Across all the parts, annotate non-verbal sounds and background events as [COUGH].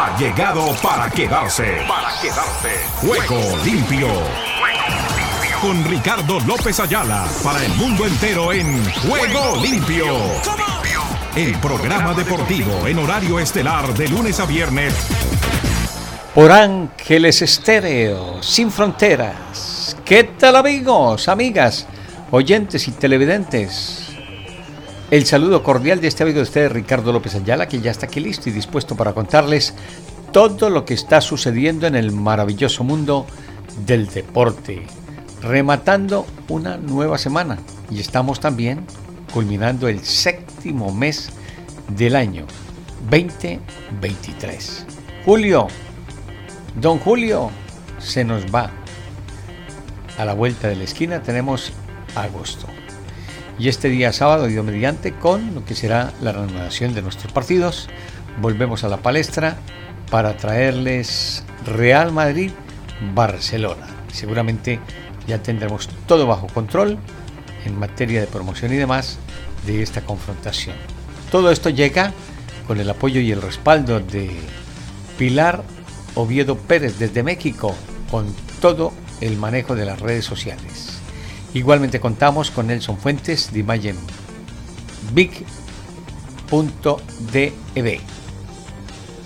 ha llegado para quedarse. Para quedarse. Juego limpio. Con Ricardo López Ayala para el mundo entero en Juego limpio. El programa deportivo en horario estelar de lunes a viernes. Por Ángeles Estéreo, sin fronteras. ¿Qué tal amigos, amigas, oyentes y televidentes? El saludo cordial de este amigo de ustedes, Ricardo López Ayala, que ya está aquí listo y dispuesto para contarles todo lo que está sucediendo en el maravilloso mundo del deporte. Rematando una nueva semana y estamos también culminando el séptimo mes del año 2023. Julio, don Julio, se nos va. A la vuelta de la esquina tenemos agosto y este día sábado, Dios mediante, con lo que será la reanudación de nuestros partidos. Volvemos a la palestra para traerles Real Madrid, Barcelona. Seguramente ya tendremos todo bajo control en materia de promoción y demás de esta confrontación. Todo esto llega con el apoyo y el respaldo de Pilar Oviedo Pérez desde México, con todo el manejo de las redes sociales. Igualmente contamos con Nelson Fuentes de imagen big.dev,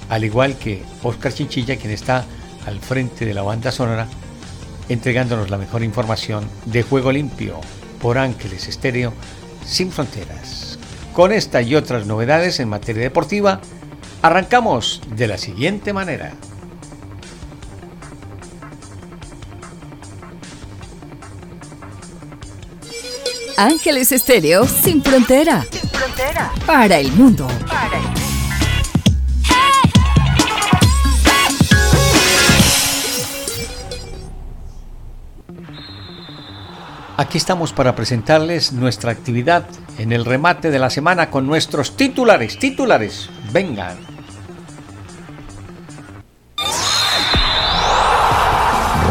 al igual que Oscar Chinchilla, quien está al frente de la banda sonora, entregándonos la mejor información de Juego Limpio por Ángeles Estéreo sin fronteras. Con esta y otras novedades en materia deportiva, arrancamos de la siguiente manera. Ángeles Estéreo sin frontera. Sin frontera. Para el mundo. Para el mundo. Aquí estamos para presentarles nuestra actividad en el remate de la semana con nuestros titulares. Titulares, vengan.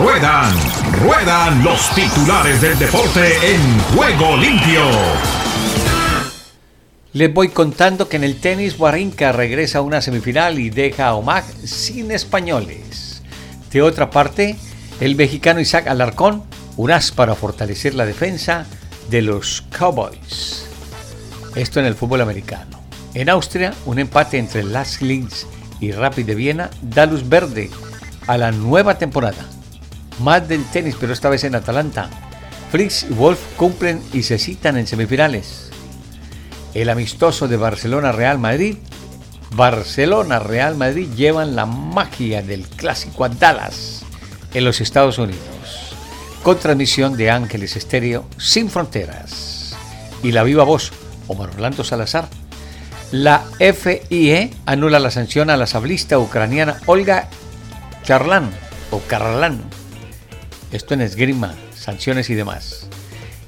Ruedan Ruedan los titulares del deporte en juego limpio. Les voy contando que en el tenis Guarinca regresa a una semifinal y deja a Omag sin españoles. De otra parte, el mexicano Isaac Alarcón, un as para fortalecer la defensa de los Cowboys. Esto en el fútbol americano. En Austria, un empate entre Las Links y Rapid de Viena da luz verde a la nueva temporada más del tenis, pero esta vez en Atalanta. Fritz y Wolf cumplen y se citan en semifinales. El amistoso de Barcelona-Real Madrid. Barcelona-Real Madrid llevan la magia del clásico a Dallas en los Estados Unidos. Con transmisión de Ángeles Estéreo sin fronteras. Y la viva voz, Omar Orlando Salazar. La FIE anula la sanción a la sablista ucraniana Olga Charlan o Carlan esto en esgrima, sanciones y demás.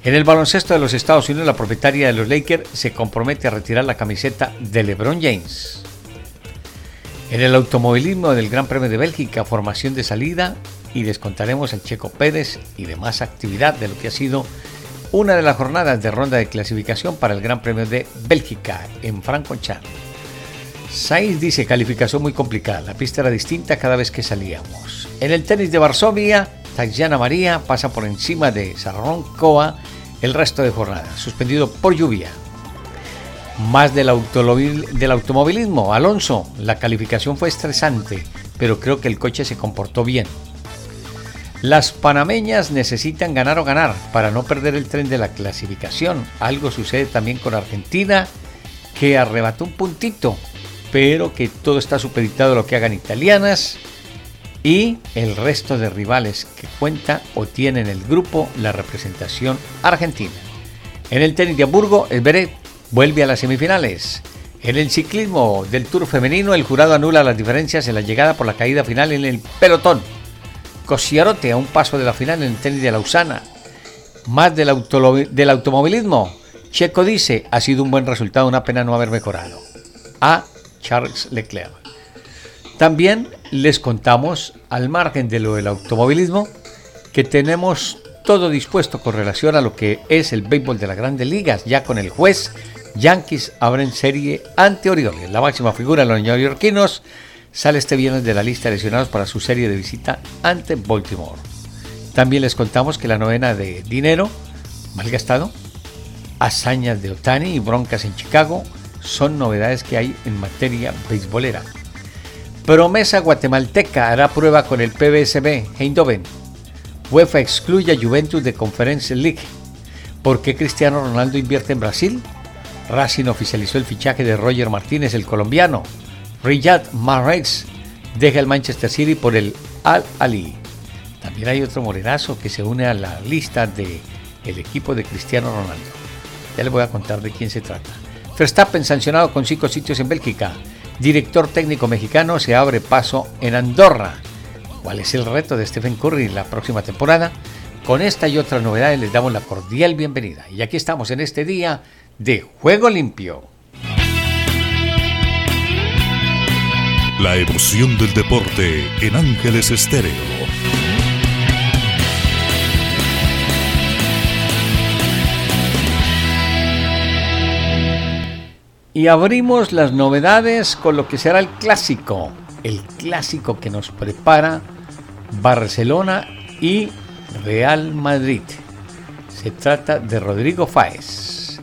En el baloncesto de los Estados Unidos, la propietaria de los Lakers se compromete a retirar la camiseta de LeBron James. En el automovilismo del Gran Premio de Bélgica, formación de salida y les contaremos el Checo Pérez y demás actividad de lo que ha sido una de las jornadas de ronda de clasificación para el Gran Premio de Bélgica en Francorchamps. Sainz dice calificación muy complicada, la pista era distinta cada vez que salíamos. En el tenis de Varsovia, Tatiana María pasa por encima de Sarroncoa el resto de jornada, suspendido por lluvia. Más del, del automovilismo, Alonso, la calificación fue estresante, pero creo que el coche se comportó bien. Las panameñas necesitan ganar o ganar para no perder el tren de la clasificación. Algo sucede también con Argentina, que arrebató un puntito, pero que todo está supeditado a lo que hagan italianas y el resto de rivales que cuenta o tienen el grupo la representación argentina. En el tenis de Hamburgo, el Beret vuelve a las semifinales. En el ciclismo del Tour femenino, el jurado anula las diferencias en la llegada por la caída final en el pelotón. Cosiarote a un paso de la final en el tenis de Lausana. Más del, del automovilismo. Checo dice, ha sido un buen resultado, una pena no haber mejorado. A Charles Leclerc. También les contamos, al margen de lo del automovilismo, que tenemos todo dispuesto con relación a lo que es el béisbol de las grandes ligas, ya con el juez Yankees abren serie ante Orioles. La máxima figura de los neoyorquinos sale este viernes de la lista de lesionados para su serie de visita ante Baltimore. También les contamos que la novena de dinero, mal gastado, hazañas de Otani y broncas en Chicago son novedades que hay en materia beisbolera. Promesa guatemalteca hará prueba con el PBSB Eindhoven. UEFA excluye a Juventus de Conference League. ¿Por qué Cristiano Ronaldo invierte en Brasil? Racing oficializó el fichaje de Roger Martínez, el colombiano. Riyad Mahrez deja el Manchester City por el Al Ali. También hay otro morenazo que se une a la lista del el equipo de Cristiano Ronaldo. Ya les voy a contar de quién se trata. Verstappen sancionado con cinco sitios en Bélgica. Director técnico mexicano se abre paso en Andorra. ¿Cuál es el reto de Stephen Curry la próxima temporada? Con esta y otras novedades les damos la cordial bienvenida. Y aquí estamos en este día de Juego Limpio. La emoción del deporte en Ángeles Estéreo. Y abrimos las novedades con lo que será el clásico, el clásico que nos prepara Barcelona y Real Madrid. Se trata de Rodrigo Fáez,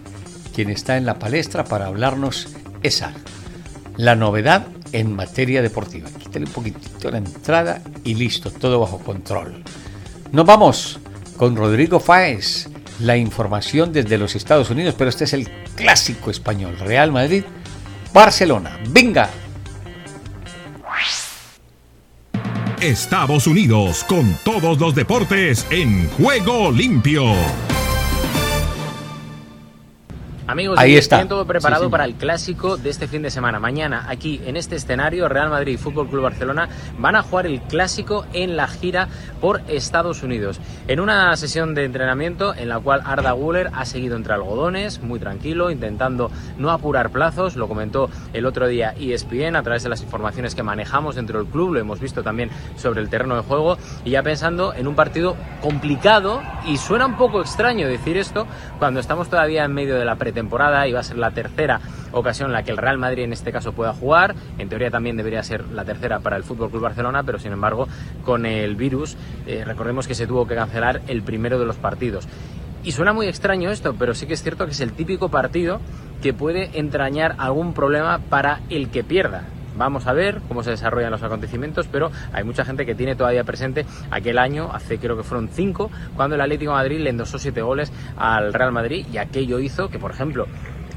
quien está en la palestra para hablarnos esa, la novedad en materia deportiva. Quítale un poquitito la entrada y listo, todo bajo control. Nos vamos con Rodrigo Fáez, la información desde los Estados Unidos, pero este es el clásico español, Real Madrid, Barcelona. Venga. Estados Unidos con todos los deportes en juego limpio. Amigos, Ahí está. todo preparado para el clásico de este fin de semana. Mañana, aquí en este escenario, Real Madrid y Fútbol Club Barcelona van a jugar el clásico en la gira por Estados Unidos. En una sesión de entrenamiento en la cual Arda Guller ha seguido entre algodones, muy tranquilo, intentando no apurar plazos. Lo comentó el otro día ESPN a través de las informaciones que manejamos dentro del club. Lo hemos visto también sobre el terreno de juego. Y ya pensando en un partido complicado, y suena un poco extraño decir esto cuando estamos todavía en medio de la pre temporada y va a ser la tercera ocasión en la que el Real Madrid en este caso pueda jugar. En teoría también debería ser la tercera para el Fútbol Club Barcelona, pero sin embargo, con el virus, eh, recordemos que se tuvo que cancelar el primero de los partidos. Y suena muy extraño esto, pero sí que es cierto que es el típico partido que puede entrañar algún problema para el que pierda. Vamos a ver cómo se desarrollan los acontecimientos, pero hay mucha gente que tiene todavía presente aquel año, hace creo que fueron cinco, cuando el Atlético Madrid le endosó siete goles al Real Madrid y aquello hizo que, por ejemplo,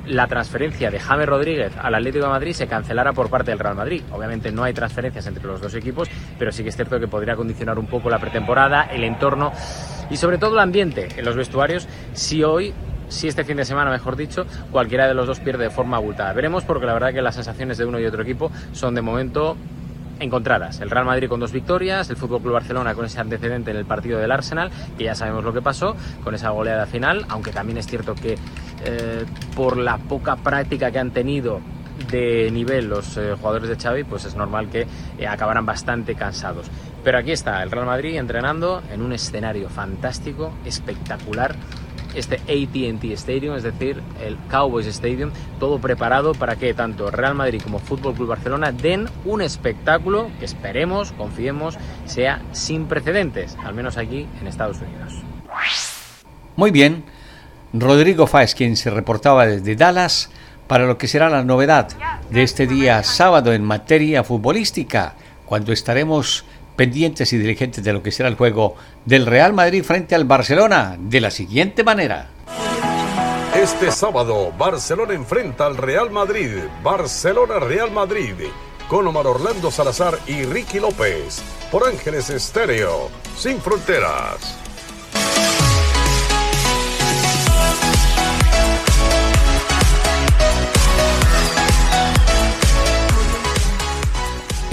la transferencia de James Rodríguez al Atlético de Madrid se cancelara por parte del Real Madrid. Obviamente no hay transferencias entre los dos equipos, pero sí que es cierto que podría condicionar un poco la pretemporada, el entorno y sobre todo el ambiente en los vestuarios si hoy si este fin de semana, mejor dicho, cualquiera de los dos pierde de forma abultada. Veremos porque la verdad que las sensaciones de uno y otro equipo son de momento encontradas. El Real Madrid con dos victorias, el Fútbol Club Barcelona con ese antecedente en el partido del Arsenal, que ya sabemos lo que pasó, con esa goleada final, aunque también es cierto que eh, por la poca práctica que han tenido de nivel los eh, jugadores de Xavi, pues es normal que eh, acabaran bastante cansados. Pero aquí está el Real Madrid entrenando en un escenario fantástico, espectacular este ATT Stadium, es decir, el Cowboys Stadium, todo preparado para que tanto Real Madrid como Fútbol Club Barcelona den un espectáculo que esperemos, confiemos, sea sin precedentes, al menos aquí en Estados Unidos. Muy bien, Rodrigo Fáez, quien se reportaba desde Dallas para lo que será la novedad de este día sábado en materia futbolística, cuando estaremos pendientes y dirigentes de lo que será el juego del Real Madrid frente al Barcelona de la siguiente manera. Este sábado, Barcelona enfrenta al Real Madrid. Barcelona-Real Madrid. Con Omar Orlando Salazar y Ricky López. Por Ángeles Estéreo. Sin fronteras.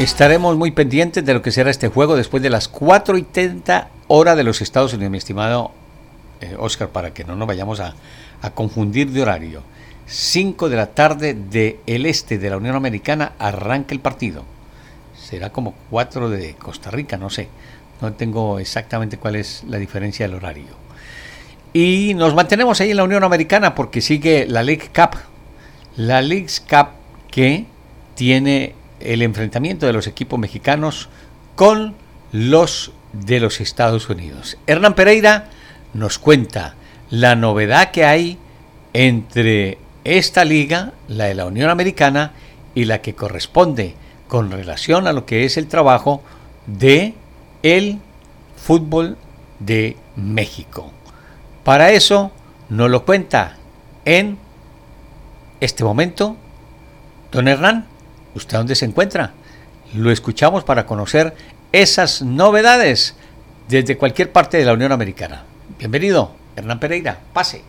Estaremos muy pendientes de lo que será este juego después de las 4 y 30 horas de los Estados Unidos, mi estimado eh, Oscar, para que no nos vayamos a, confundir de horario. 5 de la tarde del este de la Unión Americana arranca el partido. Será como 4 de Costa Rica, no sé. No tengo exactamente cuál es la diferencia del horario. Y nos mantenemos ahí en la Unión Americana porque sigue la League Cup. La League Cup que tiene el enfrentamiento de los equipos mexicanos con los de los Estados Unidos. Hernán Pereira nos cuenta la novedad que hay entre esta liga, la de la Unión Americana, y la que corresponde con relación a lo que es el trabajo de el fútbol de México. Para eso nos lo cuenta en este momento don Hernán. ¿Usted dónde se encuentra? Lo escuchamos para conocer esas novedades desde cualquier parte de la Unión Americana. Bienvenido, Hernán Pereira, pase.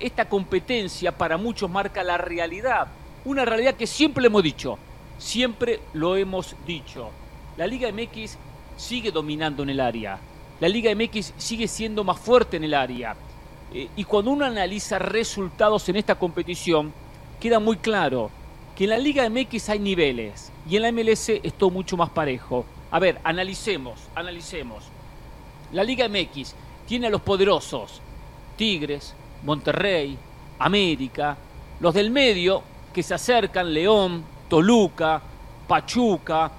Esta competencia para muchos marca la realidad, una realidad que siempre hemos dicho, siempre lo hemos dicho. La Liga MX sigue dominando en el área, la Liga MX sigue siendo más fuerte en el área. Eh, y cuando uno analiza resultados en esta competición, queda muy claro que en la Liga MX hay niveles y en la MLS es mucho más parejo. A ver, analicemos, analicemos. La Liga MX tiene a los poderosos, Tigres, Monterrey, América, los del medio que se acercan, León, Toluca, Pachuca,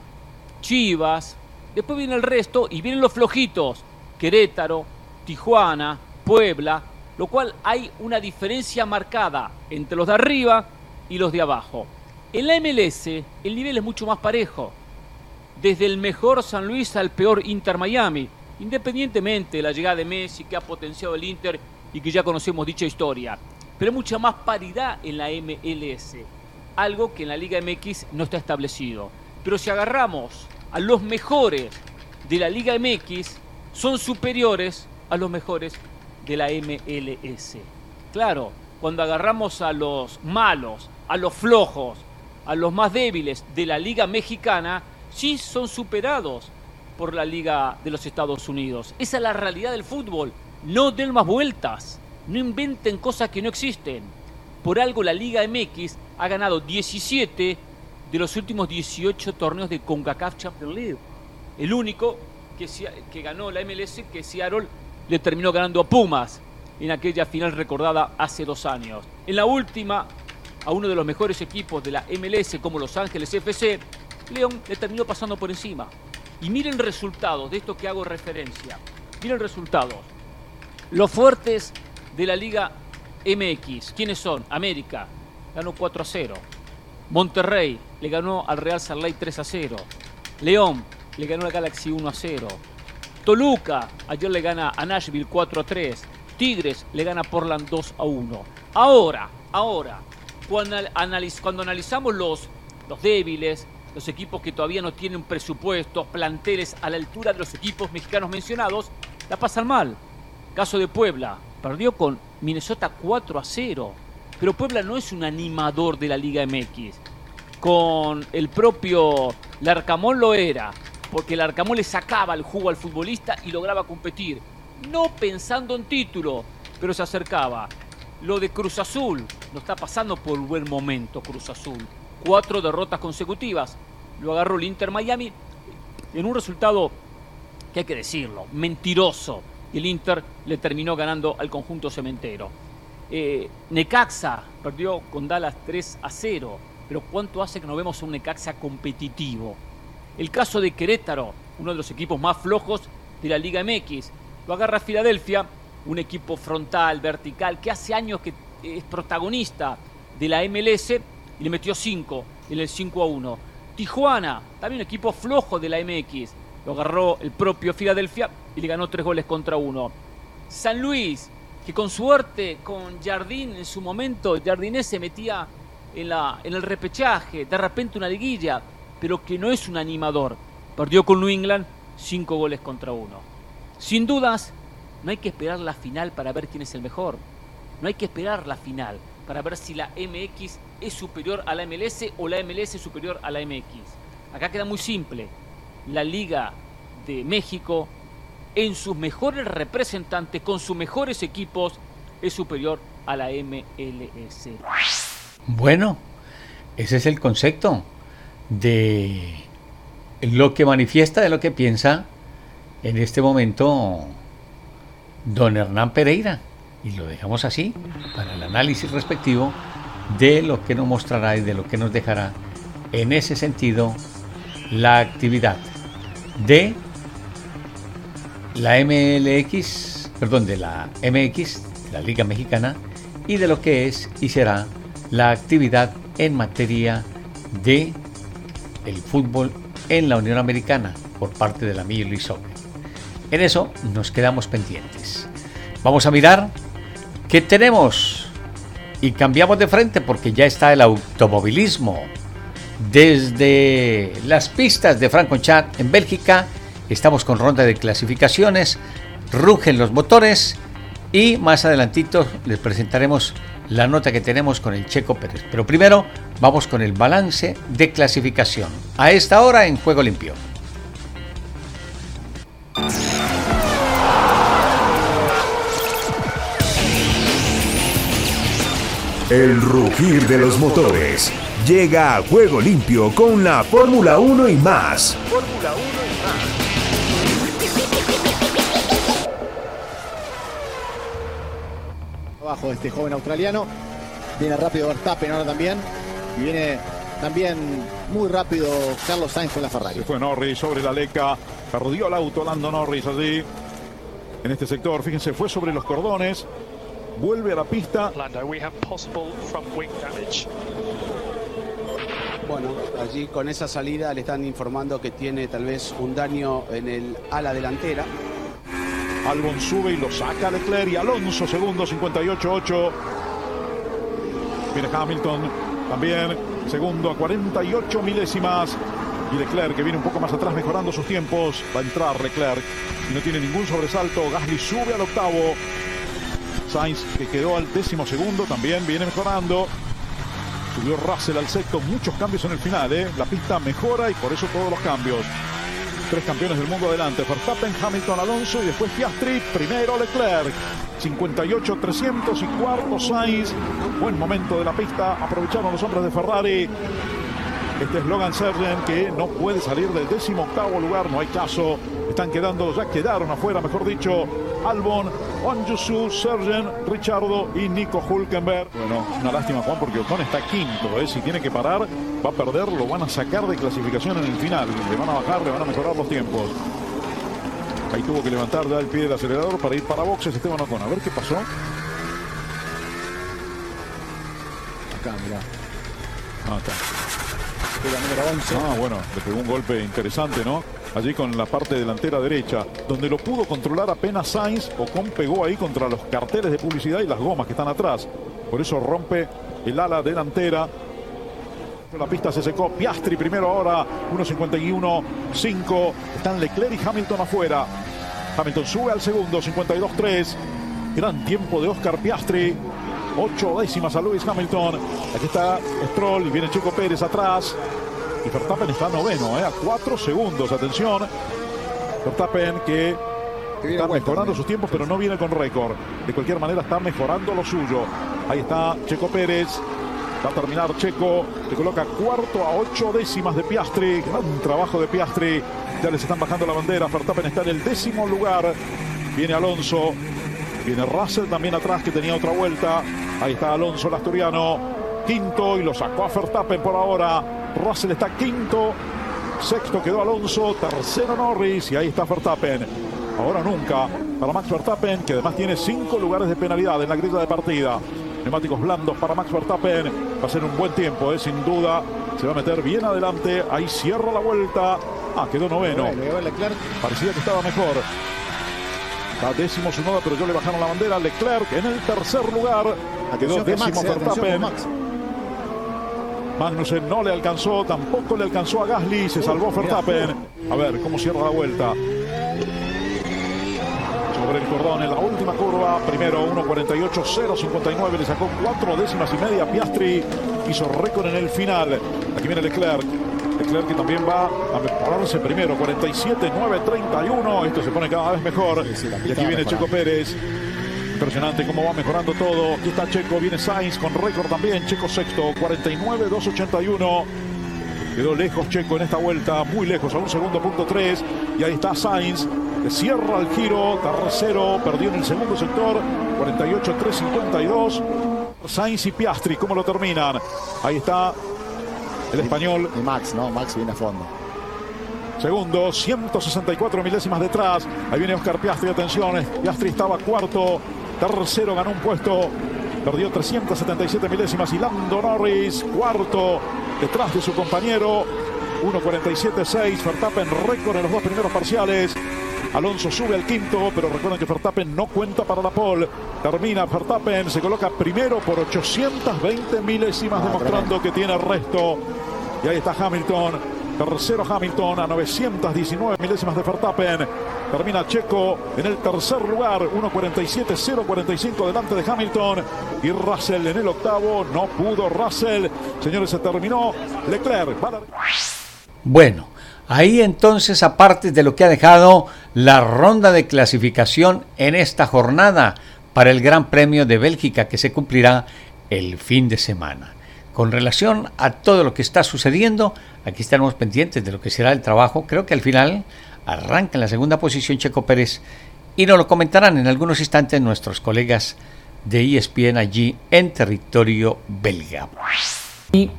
Chivas, después viene el resto y vienen los flojitos, Querétaro, Tijuana, Puebla, lo cual hay una diferencia marcada entre los de arriba y los de abajo. En la MLS el nivel es mucho más parejo, desde el mejor San Luis al peor Inter Miami, independientemente de la llegada de Messi que ha potenciado el Inter y que ya conocemos dicha historia. Pero hay mucha más paridad en la MLS, algo que en la Liga MX no está establecido. Pero si agarramos a los mejores de la Liga MX, son superiores a los mejores de la MLS. Claro, cuando agarramos a los malos, a los flojos, a los más débiles de la Liga Mexicana, sí son superados por la Liga de los Estados Unidos. Esa es la realidad del fútbol. No den más vueltas. No inventen cosas que no existen. Por algo la Liga MX ha ganado 17 de los últimos 18 torneos de CONCACAF Champions League. El único que, que ganó la MLS que Seattle le terminó ganando a Pumas en aquella final recordada hace dos años. En la última, a uno de los mejores equipos de la MLS como Los Ángeles FC, León le terminó pasando por encima. Y miren resultados de esto que hago referencia. Miren resultados. Los fuertes de la Liga MX, ¿quiénes son? América, ganó 4 a 0. Monterrey le ganó al Real Salt Lake 3 a 0. León le ganó al Galaxy 1 a 0. Toluca ayer le gana a Nashville 4 a 3. Tigres le gana a Portland 2 a 1. Ahora, ahora, cuando, analizamos los, los débiles, los equipos que todavía no tienen presupuestos, planteles a la altura de los equipos mexicanos mencionados, la pasan mal. Caso de Puebla, perdió con Minnesota 4 a 0. Pero Puebla no es un animador de la Liga MX. Con el propio Larcamón lo era, porque el Arcamón le sacaba el jugo al futbolista y lograba competir. No pensando en título, pero se acercaba. Lo de Cruz Azul, no está pasando por buen momento Cruz Azul cuatro derrotas consecutivas. Lo agarró el Inter Miami en un resultado que hay que decirlo, mentiroso. El Inter le terminó ganando al conjunto cementero. Eh, Necaxa perdió con Dallas 3 a 0, pero ¿cuánto hace que no vemos un Necaxa competitivo? El caso de Querétaro, uno de los equipos más flojos de la Liga MX, lo agarra Filadelfia, un equipo frontal, vertical, que hace años que es protagonista de la MLS y le metió 5 en el 5 a 1. Tijuana, también un equipo flojo de la MX, lo agarró el propio Filadelfia y le ganó 3 goles contra 1. San Luis, que con suerte, con Jardín en su momento, Jardinés se metía en, la, en el repechaje, de repente una liguilla, pero que no es un animador. Perdió con New England 5 goles contra 1. Sin dudas, no hay que esperar la final para ver quién es el mejor. No hay que esperar la final para ver si la MX es superior a la MLS o la MLS es superior a la MX. Acá queda muy simple. La Liga de México, en sus mejores representantes, con sus mejores equipos, es superior a la MLS. Bueno, ese es el concepto de lo que manifiesta, de lo que piensa en este momento don Hernán Pereira. Y lo dejamos así para el análisis respectivo de lo que nos mostrará y de lo que nos dejará en ese sentido la actividad de la MLX, perdón, de la MX, la Liga Mexicana, y de lo que es y será la actividad en materia de el fútbol en la Unión Americana por parte de la Soccer. En eso nos quedamos pendientes. Vamos a mirar qué tenemos y cambiamos de frente porque ya está el automovilismo. Desde las pistas de Francorchamps en Bélgica estamos con ronda de clasificaciones, rugen los motores y más adelantito les presentaremos la nota que tenemos con el Checo Pérez. Pero primero vamos con el balance de clasificación. A esta hora en Juego Limpio. El rugir de los motores llega a Juego Limpio con la Fórmula 1 y más. Fórmula 1 y más. Abajo este joven australiano. Viene rápido Verstappen ahora también. Y viene también muy rápido Carlos Sainz con la Ferrari. Se fue Norris sobre la leca. Perdió el auto Lando Norris allí. En este sector, fíjense, fue sobre los cordones vuelve a la pista. Bueno, allí con esa salida le están informando que tiene tal vez un daño en el ala delantera. Albon sube y lo saca Leclerc y Alonso segundo 58-8. Viene Hamilton también segundo a 48 milésimas. Y Leclerc que viene un poco más atrás mejorando sus tiempos. Va a entrar Leclerc y no tiene ningún sobresalto. Gasly sube al octavo. Sainz que quedó al décimo segundo también viene mejorando. Subió Russell al sexto, muchos cambios en el final, ¿eh? la pista mejora y por eso todos los cambios. Tres campeones del mundo adelante, Verstappen, Hamilton, Alonso y después Piastri, primero Leclerc. 58-300 y cuarto Sainz. Buen momento de la pista, aprovecharon los hombres de Ferrari. Este es Logan Sargent que no puede salir del décimo octavo lugar, no hay caso. Están quedando, ya quedaron afuera, mejor dicho, Albon, Juan Yusu, Sergen, Richardo y Nico Hulkenberg. Bueno, una lástima Juan porque Ocon está quinto, ¿eh? si tiene que parar va a perder, lo van a sacar de clasificación en el final, le van a bajar, le van a mejorar los tiempos. Ahí tuvo que levantar ya el pie del acelerador para ir para boxes Esteban Ocon. A ver qué pasó. Acá, mirá. Ah, está. Ah, bueno, le pegó un golpe interesante, ¿no? Allí con la parte delantera derecha, donde lo pudo controlar apenas Sainz. Ocon pegó ahí contra los carteles de publicidad y las gomas que están atrás. Por eso rompe el ala delantera. La pista se secó. Piastri primero ahora. 1.51.5. Están Leclerc y Hamilton afuera. Hamilton sube al segundo. 52.3. Gran tiempo de Oscar Piastri. Ocho décimas a Lewis Hamilton. Aquí está Stroll y viene Chico Pérez atrás. Y Verstappen está noveno, ¿eh? a cuatro segundos. Atención. Verstappen que está mejorando sus tiempos, pero no viene con récord. De cualquier manera está mejorando lo suyo. Ahí está Checo Pérez. Va a terminar Checo. Se coloca cuarto a ocho décimas de Piastri. Gran trabajo de Piastri. Ya les están bajando la bandera. Verstappen está en el décimo lugar. Viene Alonso. Viene Russell también atrás que tenía otra vuelta. Ahí está Alonso el asturiano. Quinto y lo sacó a Verstappen por ahora. Russell está quinto. Sexto quedó Alonso. Tercero Norris. Y ahí está Verstappen. Ahora nunca para Max Verstappen, que además tiene cinco lugares de penalidad en la grilla de partida. Neumáticos blandos para Max Verstappen. Va a ser un buen tiempo, ¿eh? sin duda. Se va a meter bien adelante. Ahí cierra la vuelta. Ah, quedó noveno. Parecía que estaba mejor. Está décimo su pero yo le bajaron la bandera. Leclerc en el tercer lugar. Quedó décimo eh, Verstappen. Magnussen no le alcanzó, tampoco le alcanzó a Gasly, se salvó Verstappen. A ver cómo cierra la vuelta. Sobre el cordón en la última curva, primero 1.48.059, le sacó cuatro décimas y media. Piastri hizo récord en el final. Aquí viene Leclerc. Leclerc que también va a mejorarse primero, 47.9.31. Esto se pone cada vez mejor. Y aquí viene Checo Pérez. Impresionante cómo va mejorando todo. Aquí está Checo, viene Sainz con récord también. Checo sexto, 49-281. Quedó lejos Checo en esta vuelta, muy lejos, a un segundo punto tres. Y ahí está Sainz, que cierra el giro, tercero, perdió en el segundo sector, 48-352. Sainz y Piastri, ¿cómo lo terminan? Ahí está el español. Y Max, ¿no? Max viene a fondo. Segundo, 164 milésimas detrás. Ahí viene Oscar Piastri, atención. Piastri estaba cuarto. Tercero ganó un puesto. Perdió 377 milésimas. Y Lando Norris, cuarto, detrás de su compañero. 1.47.6. Verstappen récord en los dos primeros parciales. Alonso sube al quinto, pero recuerden que Verstappen no cuenta para la pole. Termina Verstappen, se coloca primero por 820 milésimas, demostrando que tiene resto. Y ahí está Hamilton. Tercero Hamilton a 919 milésimas de Verstappen. Termina Checo en el tercer lugar, 1.47.045 delante de Hamilton. Y Russell en el octavo, no pudo Russell. Señores, se terminó. Leclerc. Bueno, Ahí entonces, aparte de lo que ha dejado la ronda de clasificación en esta jornada para el Gran Premio de Bélgica que se cumplirá el fin de semana. Con relación a todo lo que está sucediendo, aquí estaremos pendientes de lo que será el trabajo. Creo que al final arranca en la segunda posición Checo Pérez y nos lo comentarán en algunos instantes nuestros colegas de ESPN allí en territorio belga. Y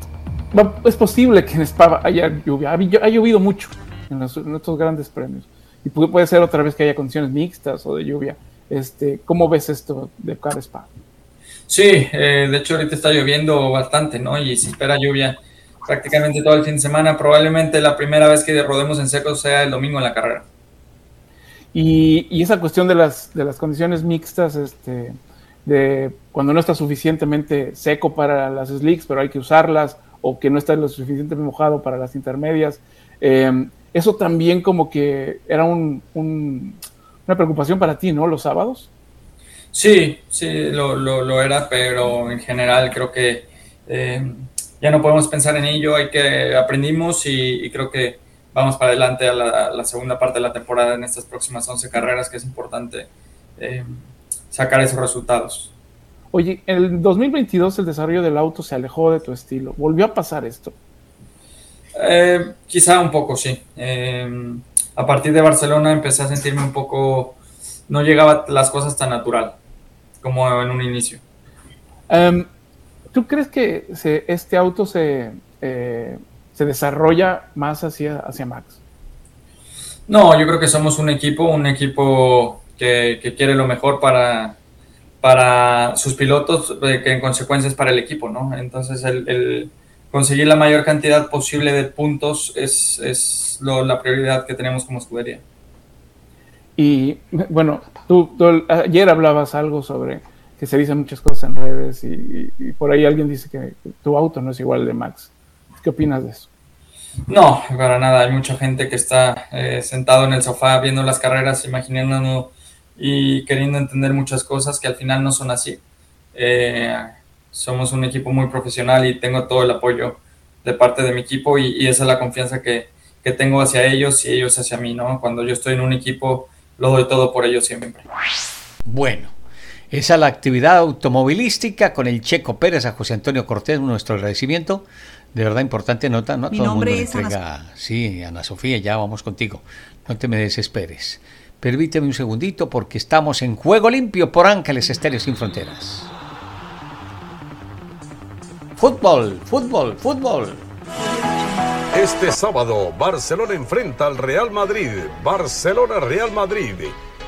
es posible que en Spa haya lluvia. Ha, llovido mucho en, estos grandes premios. Y puede, ser otra vez que haya condiciones mixtas o de lluvia. Este, ¿Cómo ves esto de cada Spa? Sí, eh, de hecho ahorita está lloviendo bastante, ¿no? Y se espera lluvia prácticamente todo el fin de semana. Probablemente la primera vez que rodemos en seco sea el domingo en la carrera. Y, esa cuestión de las, de las condiciones mixtas, este, de cuando no está suficientemente seco para las slicks, pero hay que usarlas, o que no está lo suficientemente mojado para las intermedias. Em, eso también como que era un, una preocupación para ti, ¿no? Los sábados. Sí, sí, lo, lo, era, pero en general creo que em, ya no podemos pensar en ello, hay que aprendimos y, creo que vamos para adelante a la, segunda parte de la temporada en estas próximas 11 carreras, que es importante em, sacar esos resultados. Oye, en el 2022 el desarrollo del auto se alejó de tu estilo. ¿Volvió a pasar esto? Eh, quizá un poco, sí. Eh, a partir de Barcelona empecé a sentirme un poco... No llegaba las cosas tan natural como en un inicio. Em, ¿Tú crees que este auto se, eh, se desarrolla más hacia, hacia Max? No, yo creo que somos un equipo, un equipo que, que quiere lo mejor para, para sus pilotos, eh, que en consecuencia es para el equipo, ¿no? Entonces, el, conseguir la mayor cantidad posible de puntos es, es la prioridad que tenemos como escudería. Y bueno, tú, ayer hablabas algo sobre que se dicen muchas cosas en redes y, por ahí alguien dice que tu auto no es igual al de Max. ¿Qué opinas de eso? No, para nada. Hay mucha gente que está eh, sentado en el sofá viendo las carreras, imaginando y queriendo entender muchas cosas que al final no son así. Eh, somos un equipo muy profesional y tengo todo el apoyo de parte de mi equipo y, esa es la confianza que, que, tengo hacia ellos y ellos hacia mí, ¿no? Cuando yo estoy en un equipo, lo doy todo por ellos siempre. Bueno, esa es la actividad automovilística con el Checo Pérez a José Antonio Cortés, nuestro agradecimiento. De verdad importante nota, ¿no? Mi Todo nombre el mundo es Ana... Sí, Ana Sofía, ya vamos contigo. No te me desesperes. Permíteme un segundito porque estamos en Juego Limpio por Ángeles Estéreo Sin Fronteras. Fútbol, fútbol, fútbol. Este sábado, Barcelona enfrenta al Real Madrid. Barcelona-Real Madrid.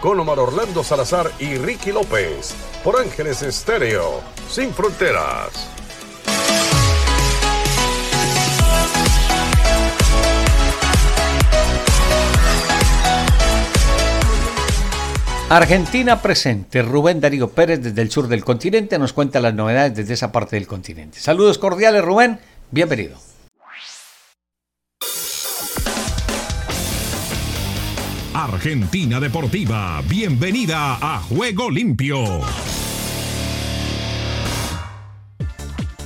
Con Omar Orlando Salazar y Ricky López. Por Ángeles Estéreo. Sin Fronteras. Argentina presente. Rubén Darío Pérez desde el sur del continente nos cuenta las novedades desde esa parte del continente. Saludos cordiales, Rubén. Bienvenido. Argentina Deportiva, bienvenida a Juego Limpio.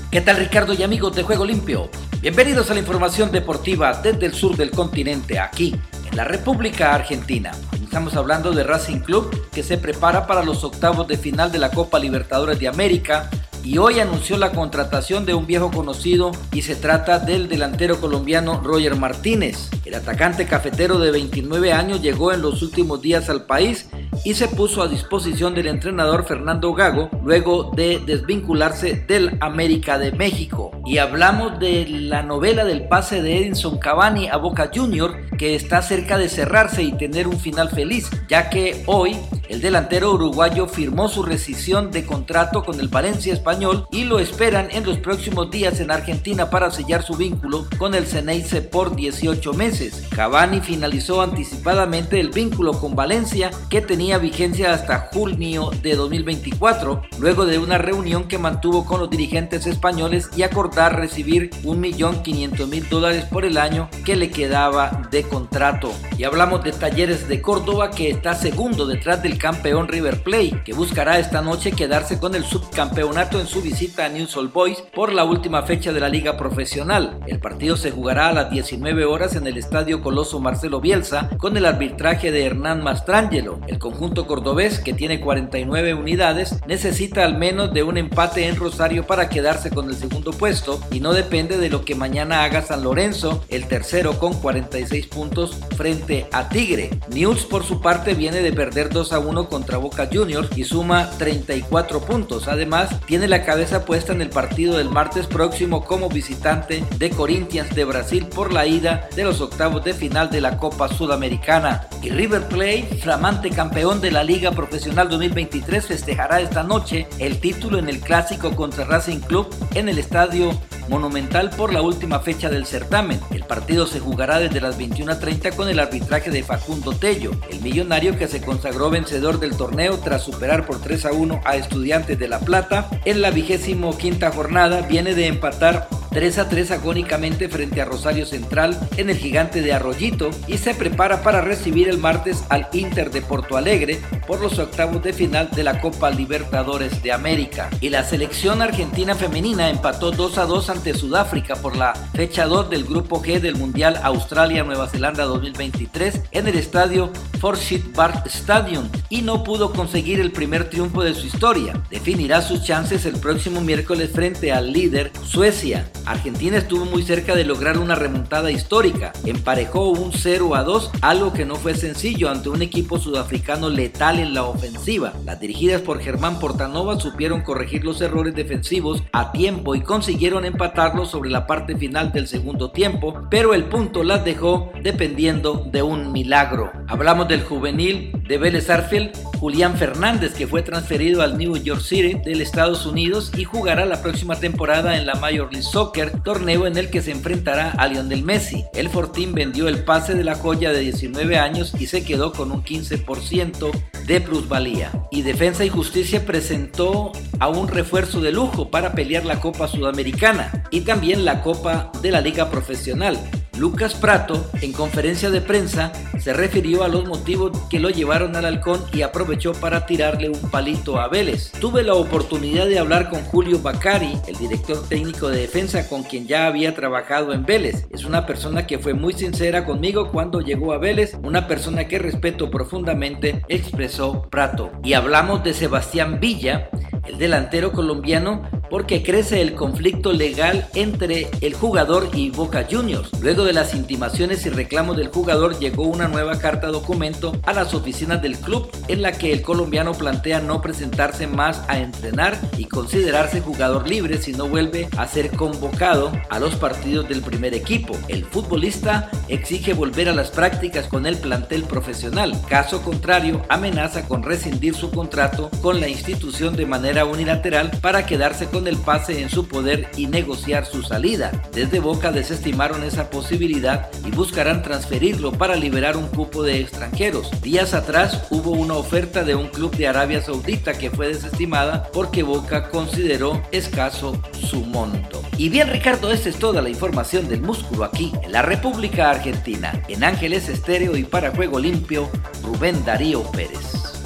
¿Qué tal Ricardo y amigos de Juego Limpio? Bienvenidos a la información deportiva desde el sur del continente, aquí en la República Argentina. Estamos hablando de Racing Club que se prepara para los octavos de final de la Copa Libertadores de América y hoy anunció la contratación de un viejo conocido y se trata del delantero colombiano Roger Martínez. El atacante cafetero de 29 años llegó en los últimos días al país y se puso a disposición del entrenador Fernando Gago luego de desvincularse del América de México. Y hablamos de la novela del pase de Edinson Cavani a Boca Junior que está cerca de cerrarse y tener un final feliz, ya que hoy el delantero uruguayo firmó su rescisión de contrato con el Valencia español y lo esperan en los próximos días en Argentina para sellar su vínculo con el Ceneice por 18 meses. Cavani finalizó anticipadamente el vínculo con Valencia que tenía vigencia hasta junio de 2024, luego de una reunión que mantuvo con los dirigentes españoles y acordar recibir 1.500.000 dólares por el año que le quedaba de contrato. Y hablamos de Talleres de Córdoba que está segundo detrás del campeón River Plate, que buscará esta noche quedarse con el subcampeonato en su visita a News Old Boys por la última fecha de la liga profesional. El partido se jugará a las 19 horas en el Estadio Coloso Marcelo Bielsa con el arbitraje de Hernán Mastrangelo. El conjunto cordobés, que tiene 49 unidades, necesita al menos de un empate en Rosario para quedarse con el segundo puesto y no depende de lo que mañana haga San Lorenzo, el tercero con 46 puntos frente a Tigre. News por su parte viene de perder 2 a 1 contra Boca Juniors y suma 34 puntos. Además, tiene la cabeza puesta en el partido del martes próximo como visitante de Corinthians de Brasil por la ida de los octavos de final de la Copa Sudamericana. Y River Plate, flamante campeón de la Liga Profesional 2023, festejará esta noche el título en el clásico contra Racing Club en el estadio Monumental por la última fecha del certamen. El partido se jugará desde las 21.30 con el arbitraje de Facundo Tello, el millonario que se consagró vencedor del torneo tras superar por 3 a 1 a Estudiantes de La Plata. La vigésimo quinta jornada viene de empatar 3 a 3 agónicamente frente a Rosario Central en el gigante de Arroyito y se prepara para recibir el martes al Inter de Porto Alegre por los octavos de final de la Copa Libertadores de América. Y la selección argentina femenina empató 2 a 2 ante Sudáfrica por la fecha 2 del Grupo G del Mundial Australia-Nueva Zelanda 2023 en el estadio Forsyth Park Stadium y no pudo conseguir el primer triunfo de su historia. Definirá sus chances el próximo miércoles frente al líder Suecia. Argentina estuvo muy cerca de lograr una remontada histórica. Emparejó un 0 a 2, algo que no fue sencillo ante un equipo sudafricano letal en la ofensiva. Las dirigidas por Germán Portanova supieron corregir los errores defensivos a tiempo y consiguieron empatarlos sobre la parte final del segundo tiempo, pero el punto las dejó dependiendo de un milagro. Hablamos del juvenil de Vélez Arfield, Julián Fernández, que fue transferido al New York City del Estados Unidos y jugará la próxima temporada en la Major League Soccer torneo en el que se enfrentará a Lionel Messi. El Fortín vendió el pase de la joya de 19 años y se quedó con un 15% de plusvalía. Y Defensa y Justicia presentó a un refuerzo de lujo para pelear la Copa Sudamericana y también la Copa de la Liga Profesional. Lucas Prato, en conferencia de prensa, se refirió a los motivos que lo llevaron al halcón y aprovechó para tirarle un palito a Vélez. Tuve la oportunidad de hablar con Julio Bacari, el director técnico de defensa con quien ya había trabajado en Vélez. Es una persona que fue muy sincera conmigo cuando llegó a Vélez, una persona que respeto profundamente, expresó Prato. Y hablamos de Sebastián Villa, el delantero colombiano, porque crece el conflicto legal entre el jugador y Boca Juniors. Luego de las intimaciones y reclamos del jugador llegó una nueva carta documento a las oficinas del club en la que el colombiano plantea no presentarse más a entrenar y considerarse jugador libre si no vuelve a ser convocado a los partidos del primer equipo. El futbolista exige volver a las prácticas con el plantel profesional. Caso contrario, amenaza con rescindir su contrato con la institución de manera unilateral para quedarse con el pase en su poder y negociar su salida. Desde Boca desestimaron esa posibilidad y buscarán transferirlo para liberar un cupo de extranjeros. Días atrás hubo una oferta de un club de Arabia Saudita que fue desestimada porque Boca consideró escaso su monto. Y bien Ricardo, esta es toda la información del músculo aquí en la República Argentina. En Ángeles Estéreo y para Juego Limpio, Rubén Darío Pérez.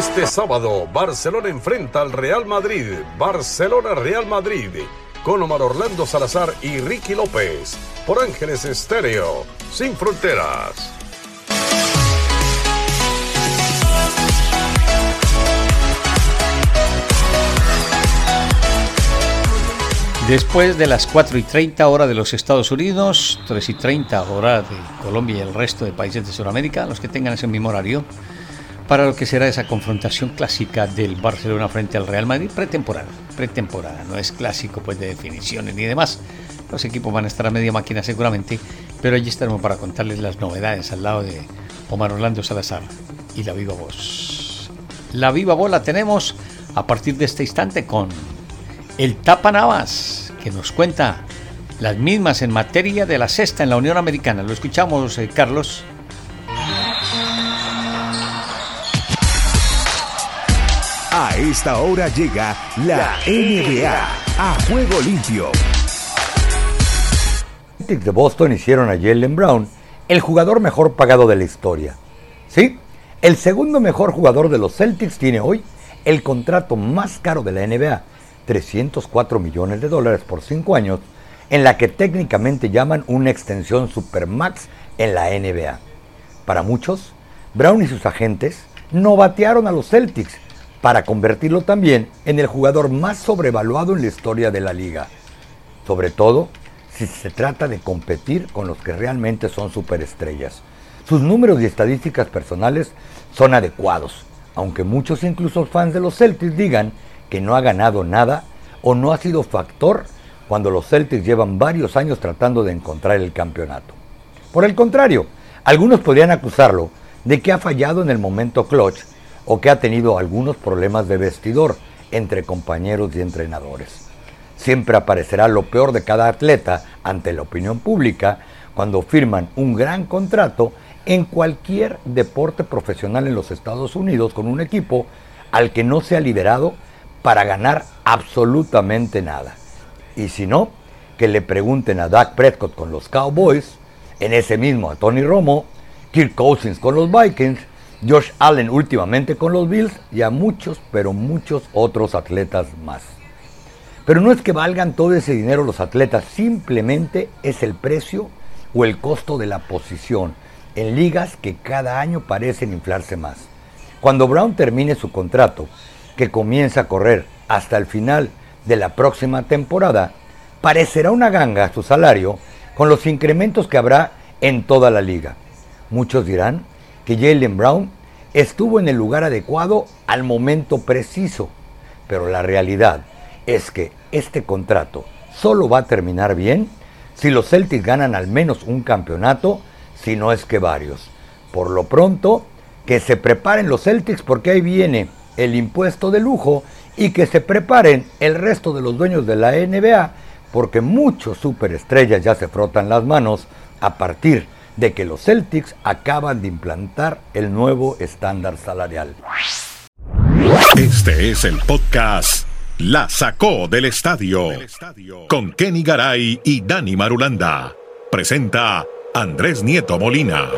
Este sábado, Barcelona enfrenta al Real Madrid. Barcelona-Real Madrid. Con Omar Orlando Salazar y Ricky López. Por Ángeles Estéreo. Sin fronteras. Después de las 4 y 30 horas de los Estados Unidos, 3 y 30 horas de Colombia y el resto de países de Sudamérica, los que tengan ese mismo horario, para lo que será esa confrontación clásica del Barcelona frente al Real Madrid pretemporada. Pretemporada, no es clásico pues de definiciones ni demás. Los equipos van a estar a media máquina seguramente, pero allí estaremos para contarles las novedades al lado de Omar Orlando Salazar y la viva voz. La viva voz la tenemos a partir de este instante con el Tapa Navas, que nos cuenta las mismas en materia de la cesta en la Unión Americana. Lo escuchamos, eh, Carlos. Esta hora llega la NBA a juego limpio. Los Celtics de Boston hicieron a Jalen Brown el jugador mejor pagado de la historia. Sí, el segundo mejor jugador de los Celtics tiene hoy el contrato más caro de la NBA 304 millones de dólares por 5 años, en la que técnicamente llaman una extensión supermax en la NBA. Para muchos, Brown y sus agentes no batearon a los Celtics para convertirlo también en el jugador más sobrevaluado en la historia de la liga. Sobre todo si se trata de competir con los que realmente son superestrellas. Sus números y estadísticas personales son adecuados, aunque muchos incluso fans de los Celtics digan que no ha ganado nada o no ha sido factor cuando los Celtics llevan varios años tratando de encontrar el campeonato. Por el contrario, algunos podrían acusarlo de que ha fallado en el momento clutch o que ha tenido algunos problemas de vestidor entre compañeros y entrenadores. Siempre aparecerá lo peor de cada atleta ante la opinión pública cuando firman un gran contrato en cualquier deporte profesional en los Estados Unidos con un equipo al que no se ha liberado para ganar absolutamente nada. Y si no, que le pregunten a Doug Prescott con los Cowboys, en ese mismo a Tony Romo, Kirk Cousins con los Vikings, Josh Allen últimamente con los Bills y a muchos, pero muchos otros atletas más. Pero no es que valgan todo ese dinero los atletas, simplemente es el precio o el costo de la posición en ligas que cada año parecen inflarse más. Cuando Brown termine su contrato que comienza a correr hasta el final de la próxima temporada, parecerá una ganga su salario con los incrementos que habrá en toda la liga. Muchos dirán que Jalen Brown estuvo en el lugar adecuado al momento preciso, pero la realidad es que este contrato solo va a terminar bien si los Celtics ganan al menos un campeonato, si no es que varios. Por lo pronto, que se preparen los Celtics porque ahí viene el impuesto de lujo y que se preparen el resto de los dueños de la NBA porque muchos superestrellas ya se frotan las manos a partir de que los Celtics acaban de implantar el nuevo estándar salarial. Este es el podcast La sacó del estadio con Kenny Garay y Dani Marulanda. Presenta Andrés Nieto Molina.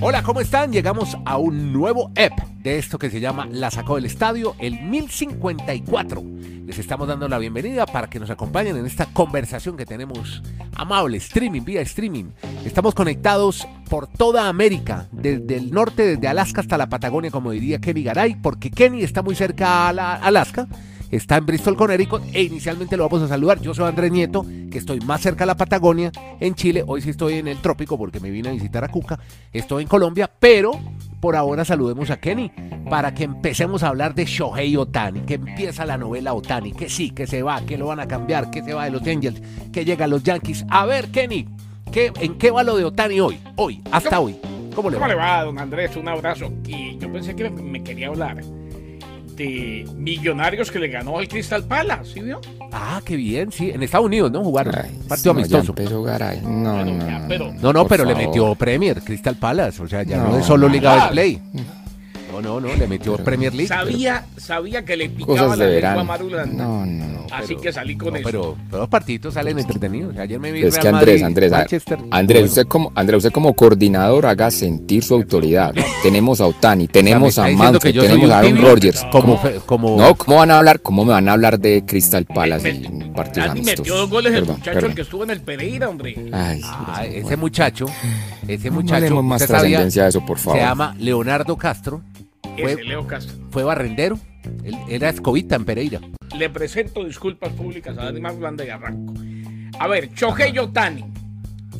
Hola, ¿cómo están? Llegamos a un nuevo EP de esto que se llama La Sacó del Estadio, el 1054. Les estamos dando la bienvenida para que nos acompañen en esta conversación que tenemos amable, streaming, vía streaming. Estamos conectados por toda América, desde el norte, desde Alaska hasta la Patagonia, como diría Kenny Garay, porque Kenny está muy cerca a Alaska está en Bristol, Connecticut, e inicialmente lo vamos a saludar. Yo soy Andrés Nieto, que estoy más cerca de la Patagonia, en Chile. Hoy sí estoy en el trópico porque me vine a visitar a Cuca. Estoy en Colombia, pero por ahora saludemos a Kenny para que empecemos a hablar de Shohei Otani, que empieza la novela Otani, que sí, que se va, que lo van a cambiar, que se va de los Angels, que llega a los Yankees. A ver, Kenny, ¿qué, ¿en qué va lo de Otani hoy? Hoy, hasta hoy. ¿Cómo le va? ¿Cómo le va, don Andrés? Un abrazo. Y yo pensé que me quería hablar Millonarios que le ganó al Crystal Palace, ¿sí vio? Ah, qué bien, sí. En Estados Unidos, ¿no? Jugaron. partido amistoso. No, no, no, no, no, pero le metió Premier, Crystal Palace. O sea, ya no, es solo Liga de Play. No, no, no, le metió Premier League. Sabía, sabía que le picaba la lengua Marulanda. No, no, no. Así que salí con eso. Pero, los partidos salen entretenidos. Ayer me vi Es que Andrés, Andrés, Andrés, usted como, Andrés, usted como coordinador haga sentir su autoridad. tenemos a Otani, tenemos a Manfred, tenemos a Aaron Rodgers. Como, como, no, ¿cómo van a hablar? ¿Cómo me van a hablar de Crystal Palace en partidos amistosos? metió dos goles el muchacho el que estuvo en el Pereira, hombre. Ay, ah, ese muchacho, ese muchacho. No más trascendencia a eso, por favor. Se llama Leonardo Castro Ese, Leo Castro. Fue barrendero. Él era escobita en Pereira. Le presento disculpas públicas a Dani Blanda y arranco. A ver, Choje Yotani.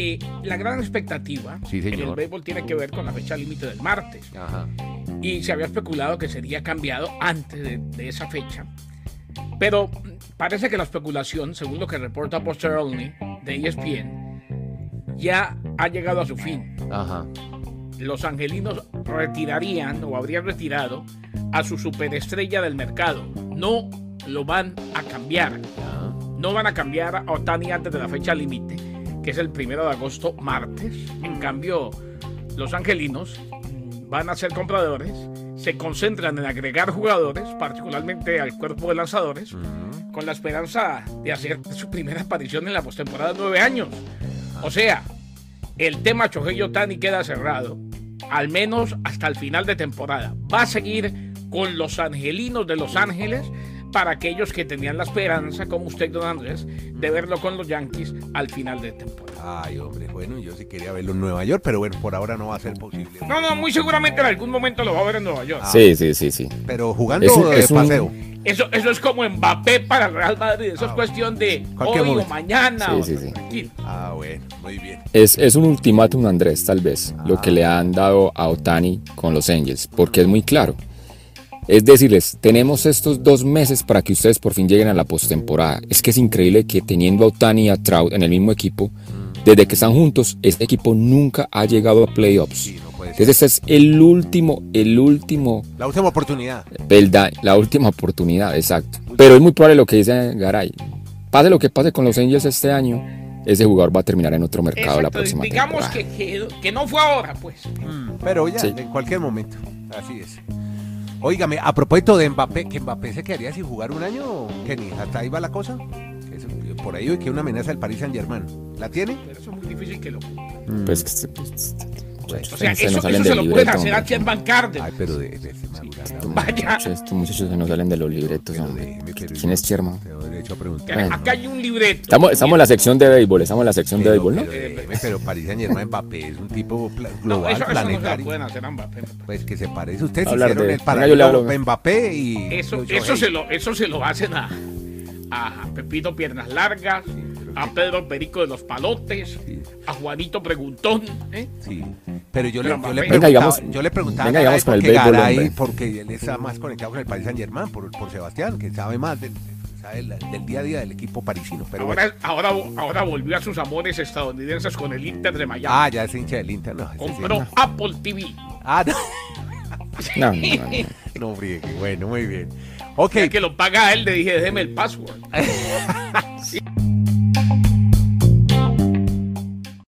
Eh, la gran expectativa en el béisbol tiene que ver con la fecha límite del martes. Y se había especulado que sería cambiado antes de, esa fecha. Pero parece que la especulación, según lo que reporta Poster Only de ESPN, ya ha llegado a su fin. Los angelinos retirarían o habrían retirado a su superestrella del mercado. No lo van a cambiar. No van a cambiar a Otani antes de la fecha límite, que es el primero de agosto, martes. En cambio, los angelinos van a ser compradores, se concentran en agregar jugadores, particularmente al cuerpo de lanzadores, con la esperanza de hacer su primera aparición en la postemporada de nueve años. O sea, el tema Chohei Otani queda cerrado, al menos hasta el final de temporada. Va a seguir con los angelinos de Los Ángeles para aquellos que tenían la esperanza, como usted, don Andrés, de verlo con los Yankees al final de temporada. Ay, hombre, bueno, yo sí quería verlo en Nueva York, pero bueno, por ahora no va a ser posible. No, no, muy seguramente en algún momento lo va a ver en Nueva York. sí, sí, sí, sí. Pero jugando de paseo. Eso, eso es como Mbappé para el Real Madrid. Eso es ah, cuestión de hoy o mañana. Sí, sí, sí. Ah, bueno, muy bien. Es, es un ultimátum, Andrés, tal vez, lo que le han dado a Otani con los Angels, porque es muy claro. Es decirles, tenemos estos dos meses para que ustedes por fin lleguen a la postemporada. Es que es increíble que teniendo a Otani y a Trout en el mismo equipo, desde que están juntos, este equipo nunca ha llegado a playoffs. Entonces este es el último, el último... La última oportunidad. la última oportunidad, exacto. Pero es muy probable lo que dice Garay. Pase lo que pase con los Angels este año, ese jugador va a terminar en otro mercado la próxima digamos temporada. Digamos que, que, no fue ahora, pues. Mm, pero ya, en cualquier momento. Así es. Óigame, a propósito de Mbappé, que Mbappé se quedaría sin jugar un año, Kenny, ¿hasta ahí va la cosa? por ahí hay que una amenaza del Paris Saint Germain. ¿La tiene? Pero eso es muy difícil que lo mm. Pues, pues, pues, o sea, eso, no se lo pueden hacer a Chen Van Carden. Ay, pero de, de, Vaya. Estos muchachos que no salen de los libretos, hombre. ¿Quién es Cherma? Acá hay un libreto. Estamos, estamos en la sección de béisbol, estamos en la sección de béisbol, ¿no? Pero, pero Paris Saint Germain Mbappé es un tipo global, no, eso, planetario. Eso no pueden hacer a Mbappé. Pues que se parece. Ustedes Hablar hicieron de, el paralelo Mbappé y... Eso, eso, se lo, eso se lo hacen a, a Pepito Piernas Largas, a Pedro Perico de los Palotes, a Juanito Preguntón. ¿eh? Sí. Pero yo, le, yo, le, preguntaba, digamos, yo le preguntaba venga, a porque Garay, porque él está más conectado con el Paris Saint Germain, por, por Sebastián, que sabe más del, del, día a día del equipo parisino. Pero ahora, ahora, ahora volvió a sus amores estadounidenses con el Inter de Miami. Ah, ya es hincha del Inter, no. Compró Apple TV. Ah, no. no, no, no, no. bueno, muy bien. Ok. Ya que lo paga él, le dije, déjeme el password. [LAUGHS]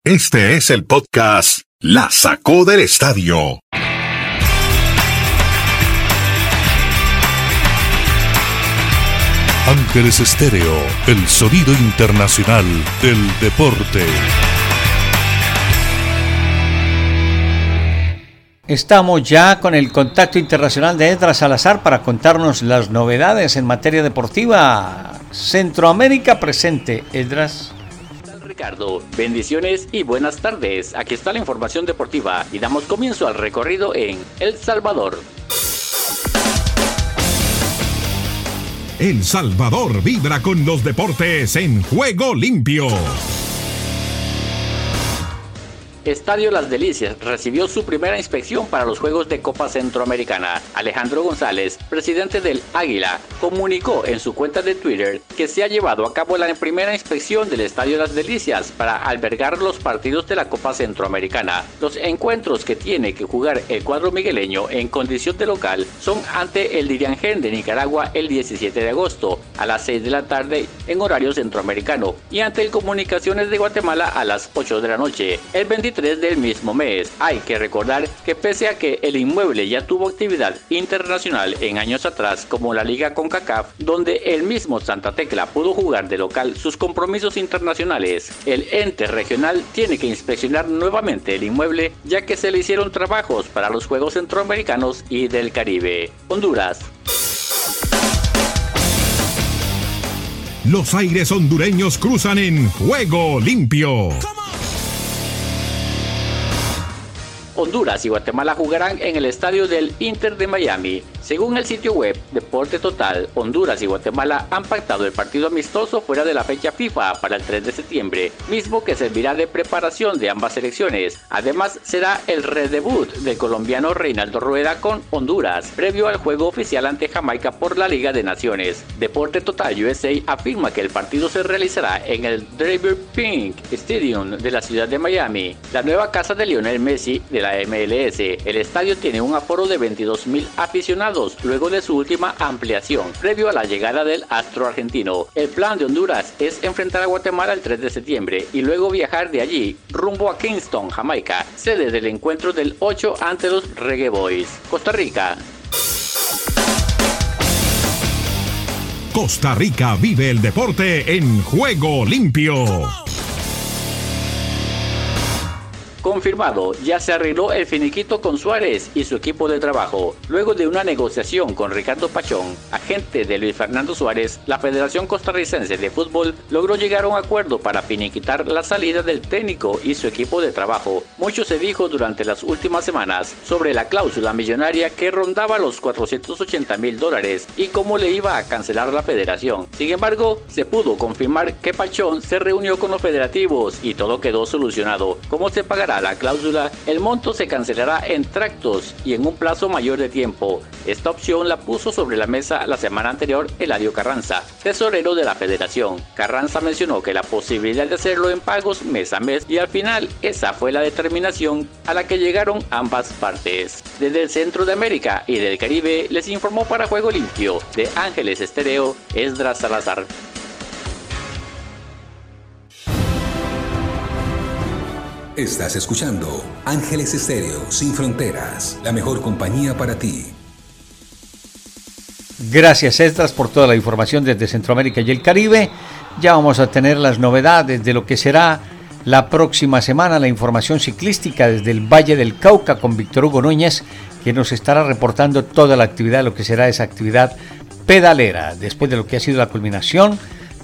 Este es el podcast La Sacó del Estadio. Ángeles Estéreo, el sonido internacional del deporte. Estamos ya con el contacto internacional de Edra Salazar para contarnos las novedades en materia deportiva. Centroamérica presente, Edras. Ricardo, bendiciones y buenas tardes. Aquí está la información deportiva y damos comienzo al recorrido en El Salvador. El Salvador vibra con los deportes en juego limpio. Estadio Las Delicias recibió su primera inspección para los Juegos de Copa Centroamericana. Alejandro González, presidente del Águila, comunicó en su cuenta de Twitter que se ha llevado a cabo la primera inspección del Estadio Las Delicias para albergar los partidos de la Copa Centroamericana. Los encuentros que tiene que jugar el cuadro migueleño en condición de local son ante el Diriangén de Nicaragua el 17 de agosto a las 6 de la tarde en horario centroamericano y ante el Comunicaciones de Guatemala a las 8 de la noche. El 23 del mismo mes. Hay que recordar que pese a que el inmueble ya tuvo actividad internacional en años atrás como la Liga CONCACAF, donde el mismo Santa Tecla pudo jugar de local sus compromisos internacionales, el ente regional tiene que inspeccionar nuevamente el inmueble ya que se le hicieron trabajos para los Juegos Centroamericanos y del Caribe. Honduras. Los aires hondureños cruzan en juego limpio. Honduras y Guatemala jugarán en el estadio del Inter de Miami. Según el sitio web Deporte Total, Honduras y Guatemala han pactado el partido amistoso fuera de la fecha FIFA para el 3 de septiembre, mismo que servirá de preparación de ambas selecciones. Además, será el redebut del colombiano Reinaldo Rueda con Honduras, previo al juego oficial ante Jamaica por la Liga de Naciones. Deporte Total USA afirma que el partido se realizará en el Draper Pink Stadium de la ciudad de Miami, la nueva casa de Lionel Messi de la MLS. El estadio tiene un aforo de 22 mil luego de su última ampliación, previo a la llegada del astro argentino. El plan de Honduras es enfrentar a Guatemala el 3 de septiembre y luego viajar de allí rumbo a Kingston, Jamaica, sede del encuentro del 8 ante los Reggae Boys. Costa Rica, Costa Rica vive el deporte en juego limpio. Confirmado, ya se arregló el finiquito con Suárez y su equipo de trabajo. Luego de una negociación con Ricardo Pachón, agente de Luis Fernando Suárez, la Federación Costarricense de Fútbol logró llegar a un acuerdo para finiquitar la salida del técnico y su equipo de trabajo. Mucho se dijo durante las últimas semanas sobre la cláusula millonaria que rondaba los 480 mil dólares y cómo le iba a cancelar la federación. Sin embargo, se pudo confirmar que Pachón se reunió con los federativos y todo quedó solucionado. ¿Cómo se pagará la cláusula, el monto se cancelará en tractos y en un plazo mayor de tiempo. Esta opción la puso sobre la mesa la semana anterior Eladio Carranza, tesorero de la federación. Carranza mencionó que la posibilidad de hacerlo en pagos mes a mes y al final esa fue la determinación a la que llegaron ambas partes. Desde el centro de América y del Caribe les informó para Juego Limpio de Ángeles Estéreo Esdras Salazar. Estás escuchando Ángeles Estéreo Sin Fronteras, la mejor compañía para ti. Gracias, Estras, por toda la información desde Centroamérica y el Caribe. Ya vamos a tener las novedades de lo que será la próxima semana, la información ciclística desde el Valle del Cauca con Víctor Hugo Núñez, que nos estará reportando toda la actividad, lo que será esa actividad pedalera, después de lo que ha sido la culminación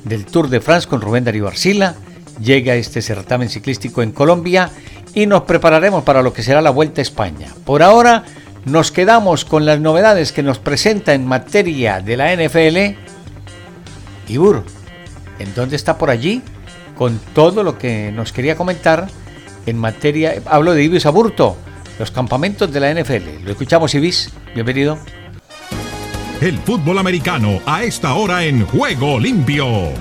del Tour de France con Rubén Darío Arcila llega este certamen ciclístico en Colombia y nos prepararemos para lo que será la Vuelta a España. Por ahora nos quedamos con las novedades que nos presenta en materia de la NFL. Ibur, ¿en dónde está por allí? Con todo lo que nos quería comentar en materia, hablo de Ibis Aburto, los campamentos de la NFL. Lo escuchamos Ibis, bienvenido. El fútbol americano a esta hora en juego limpio.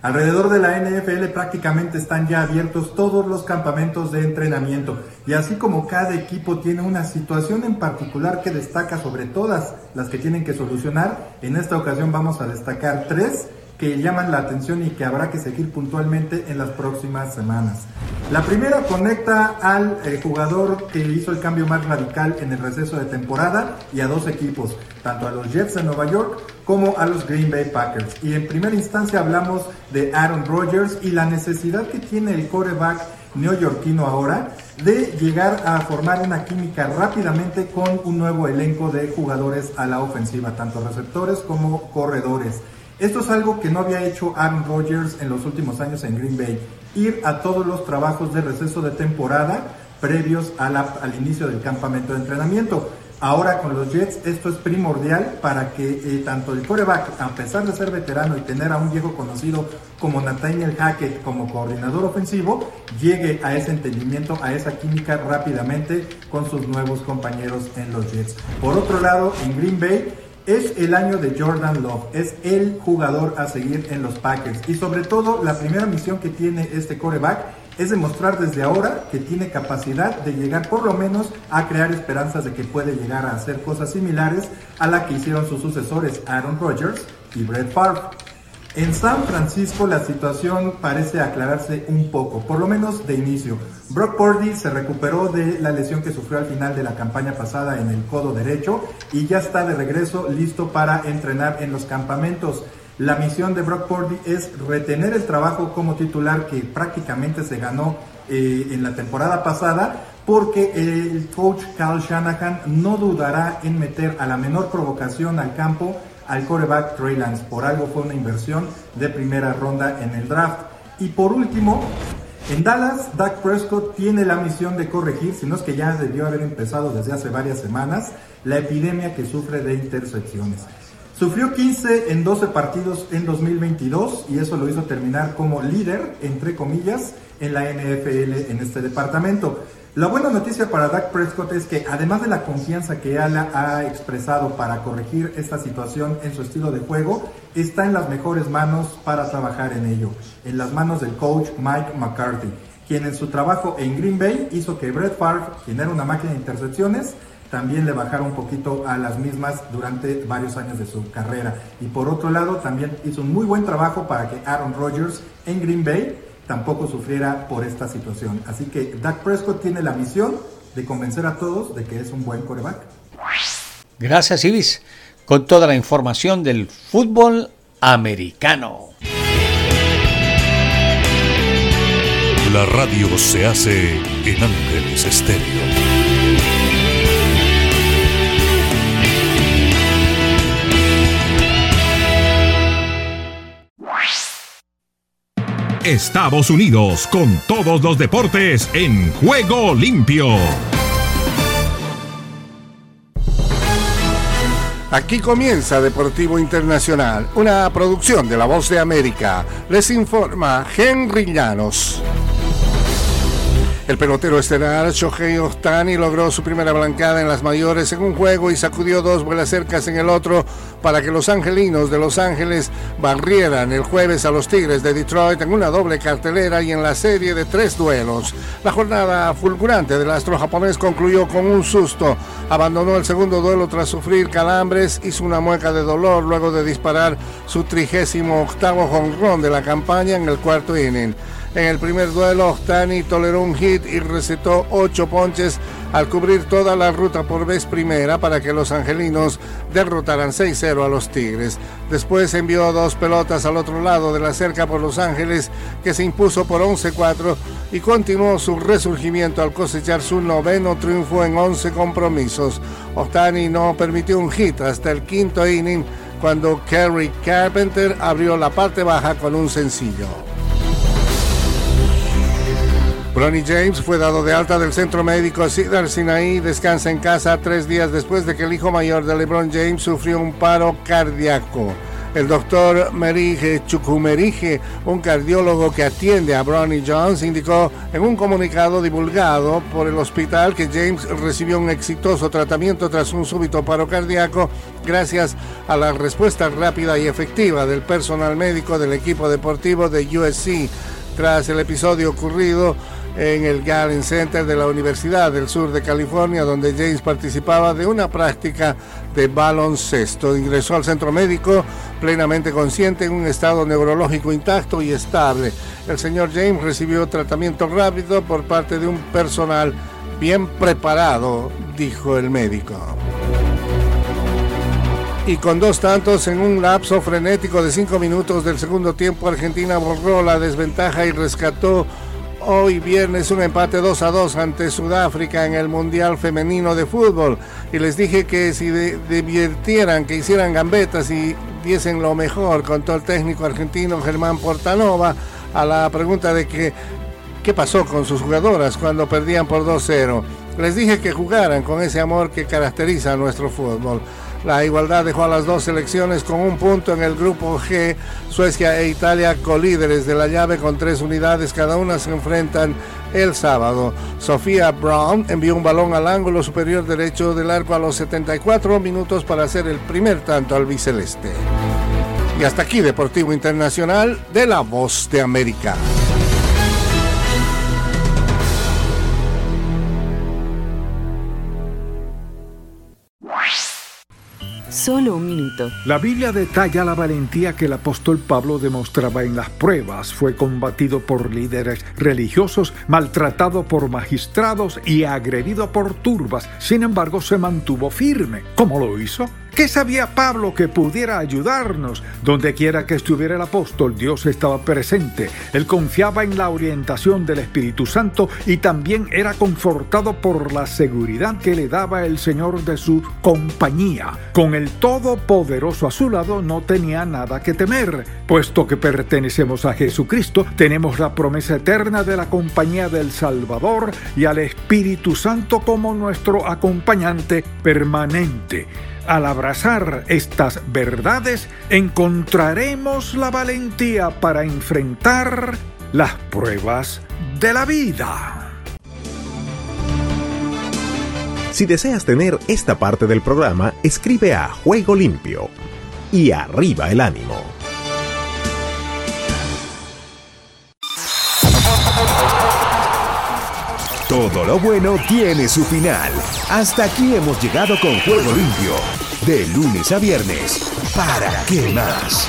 Alrededor de la NFL prácticamente están ya abiertos todos los campamentos de entrenamiento y así como cada equipo tiene una situación en particular que destaca sobre todas las que tienen que solucionar, en esta ocasión vamos a destacar tres que llaman la atención y que habrá que seguir puntualmente en las próximas semanas. La primera conecta al eh, jugador que hizo el cambio más radical en el receso de temporada y a dos equipos, tanto a los Jets de Nueva York como a los Green Bay Packers. Y en primera instancia hablamos de Aaron Rodgers y la necesidad que tiene el coreback neoyorquino ahora de llegar a formar una química rápidamente con un nuevo elenco de jugadores a la ofensiva, tanto receptores como corredores. Esto es algo que no había hecho Aaron Rodgers en los últimos años en Green Bay. Ir a todos los trabajos de receso de temporada previos al inicio del campamento de entrenamiento. Ahora con los Jets esto es primordial para que eh, tanto el coreback, a pesar de ser veterano y tener a un viejo conocido como Nathaniel Hackett como coordinador ofensivo, llegue a ese entendimiento, a esa química rápidamente con sus nuevos compañeros en los Jets. Por otro lado, en Green Bay es el año de Jordan Love, es el jugador a seguir en los Packers y sobre todo la primera misión que tiene este coreback es demostrar desde ahora que tiene capacidad de llegar por lo menos a crear esperanzas de que puede llegar a hacer cosas similares a la que hicieron sus sucesores Aaron Rodgers y Brett Favre. En San Francisco la situación parece aclararse un poco, por lo menos de inicio. Brock Purdy se recuperó de la lesión que sufrió al final de la campaña pasada en el codo derecho y ya está de regreso listo para entrenar en los campamentos. La misión de Brock Purdy es retener el trabajo como titular que prácticamente se ganó eh, en la temporada pasada porque el coach Carl Shanahan no dudará en meter a la menor provocación al campo al coreback Trey Lance. Por algo fue una inversión de primera ronda en el draft. Y por último, En Dallas, Dak Prescott tiene la misión de corregir, si no es que ya debió haber empezado desde hace varias semanas, la epidemia que sufre de intercepciones. Sufrió 15 en 12 partidos en 2022 y eso lo hizo terminar como líder, entre comillas, en la NFL en este departamento. La buena noticia para Dak Prescott es que además de la confianza que Ala ha expresado para corregir esta situación en su estilo de juego, está en las mejores manos para trabajar en ello, en las manos del coach Mike McCarthy, quien en su trabajo en Green Bay hizo que Brett Favre, quien una máquina de intercepciones, también le bajara un poquito a las mismas durante varios años de su carrera. Y por otro lado, también hizo un muy buen trabajo para que Aaron Rodgers en Green Bay tampoco sufriera por esta situación. Así que Dak Prescott tiene la misión de convencer a todos de que es un buen coreback. Gracias, Ibis, con toda la información del fútbol americano. La radio se hace en Ángeles Estéreo. Estados Unidos con todos los deportes en juego limpio. Aquí comienza Deportivo Internacional, una producción de La Voz de América. Les informa Henry Llanos. El pelotero estelar Shohei Ohtani logró su primera blancada en las mayores en un juego y sacudió dos vuelas cercas en el otro para que los angelinos de Los Ángeles barrieran el jueves a los Tigres de Detroit en una doble cartelera y en la serie de tres duelos. La jornada fulgurante del astro japonés concluyó con un susto. Abandonó el segundo duelo tras sufrir calambres, hizo una mueca de dolor luego de disparar su trigésimo octavo jonrón de la campaña en el cuarto inning. En el primer duelo, Ohtani toleró un hit y recetó ocho ponches al cubrir toda la ruta por vez primera para que los angelinos derrotaran 6-0 a los Tigres. Después envió dos pelotas al otro lado de la cerca por Los Ángeles, que se impuso por 11-4 y continuó su resurgimiento al cosechar su noveno triunfo en 11 compromisos. Ohtani no permitió un hit hasta el quinto inning cuando Kerry Carpenter abrió la parte baja con un sencillo. Bronny James fue dado de alta del centro médico Cedar Sinai, descansa en casa tres días después de que el hijo mayor de LeBron James sufrió un paro cardíaco. El doctor Merige Chukumerige, un cardiólogo que atiende a Bronny Jones, indicó en un comunicado divulgado por el hospital que James recibió un exitoso tratamiento tras un súbito paro cardíaco gracias a la respuesta rápida y efectiva del personal médico del equipo deportivo de USC. Tras el episodio ocurrido, en el Galen Center de la Universidad del Sur de California, donde James participaba de una práctica de baloncesto. Ingresó al centro médico plenamente consciente en un estado neurológico intacto y estable. El señor James recibió tratamiento rápido por parte de un personal bien preparado, dijo el médico. Y con dos tantos en un lapso frenético de cinco minutos del segundo tiempo, Argentina borró la desventaja y rescató hoy viernes un empate 2 a 2 ante Sudáfrica en el Mundial Femenino de Fútbol. Y les dije que si divirtieran, que hicieran gambetas y diesen lo mejor con todo el técnico argentino Germán Portanova a la pregunta de que qué pasó con sus jugadoras cuando perdían por 2-0. Les dije que jugaran con ese amor que caracteriza a nuestro fútbol. La igualdad dejó a las dos selecciones con un punto en el grupo G. Suecia e Italia, colíderes de la llave con tres unidades, cada una se enfrentan el sábado. Sofía Brown envió un balón al ángulo superior derecho del arco a los 74 minutos para hacer el primer tanto al biceleste. Y hasta aquí Deportivo Internacional de la Voz de América. Solo un minuto. La Biblia detalla la valentía que el apóstol Pablo demostraba en las pruebas. Fue combatido por líderes religiosos, maltratado por magistrados y agredido por turbas. Sin embargo, se mantuvo firme. ¿Cómo lo hizo? ¿Qué sabía Pablo que pudiera ayudarnos? Donde quiera que estuviera el apóstol, Dios estaba presente. Él confiaba en la orientación del Espíritu Santo y también era confortado por la seguridad que le daba el Señor de su compañía. Con el Todopoderoso a su lado no tenía nada que temer. Puesto que pertenecemos a Jesucristo, tenemos la promesa eterna de la compañía del Salvador y al Espíritu Santo como nuestro acompañante permanente. Al abrazar estas verdades, encontraremos la valentía para enfrentar las pruebas de la vida. Si deseas tener esta parte del programa, escribe a Juego Limpio y arriba el ánimo. Todo lo bueno tiene su final. Hasta aquí hemos llegado con Juego Limpio. De lunes a viernes. ¿Para qué más?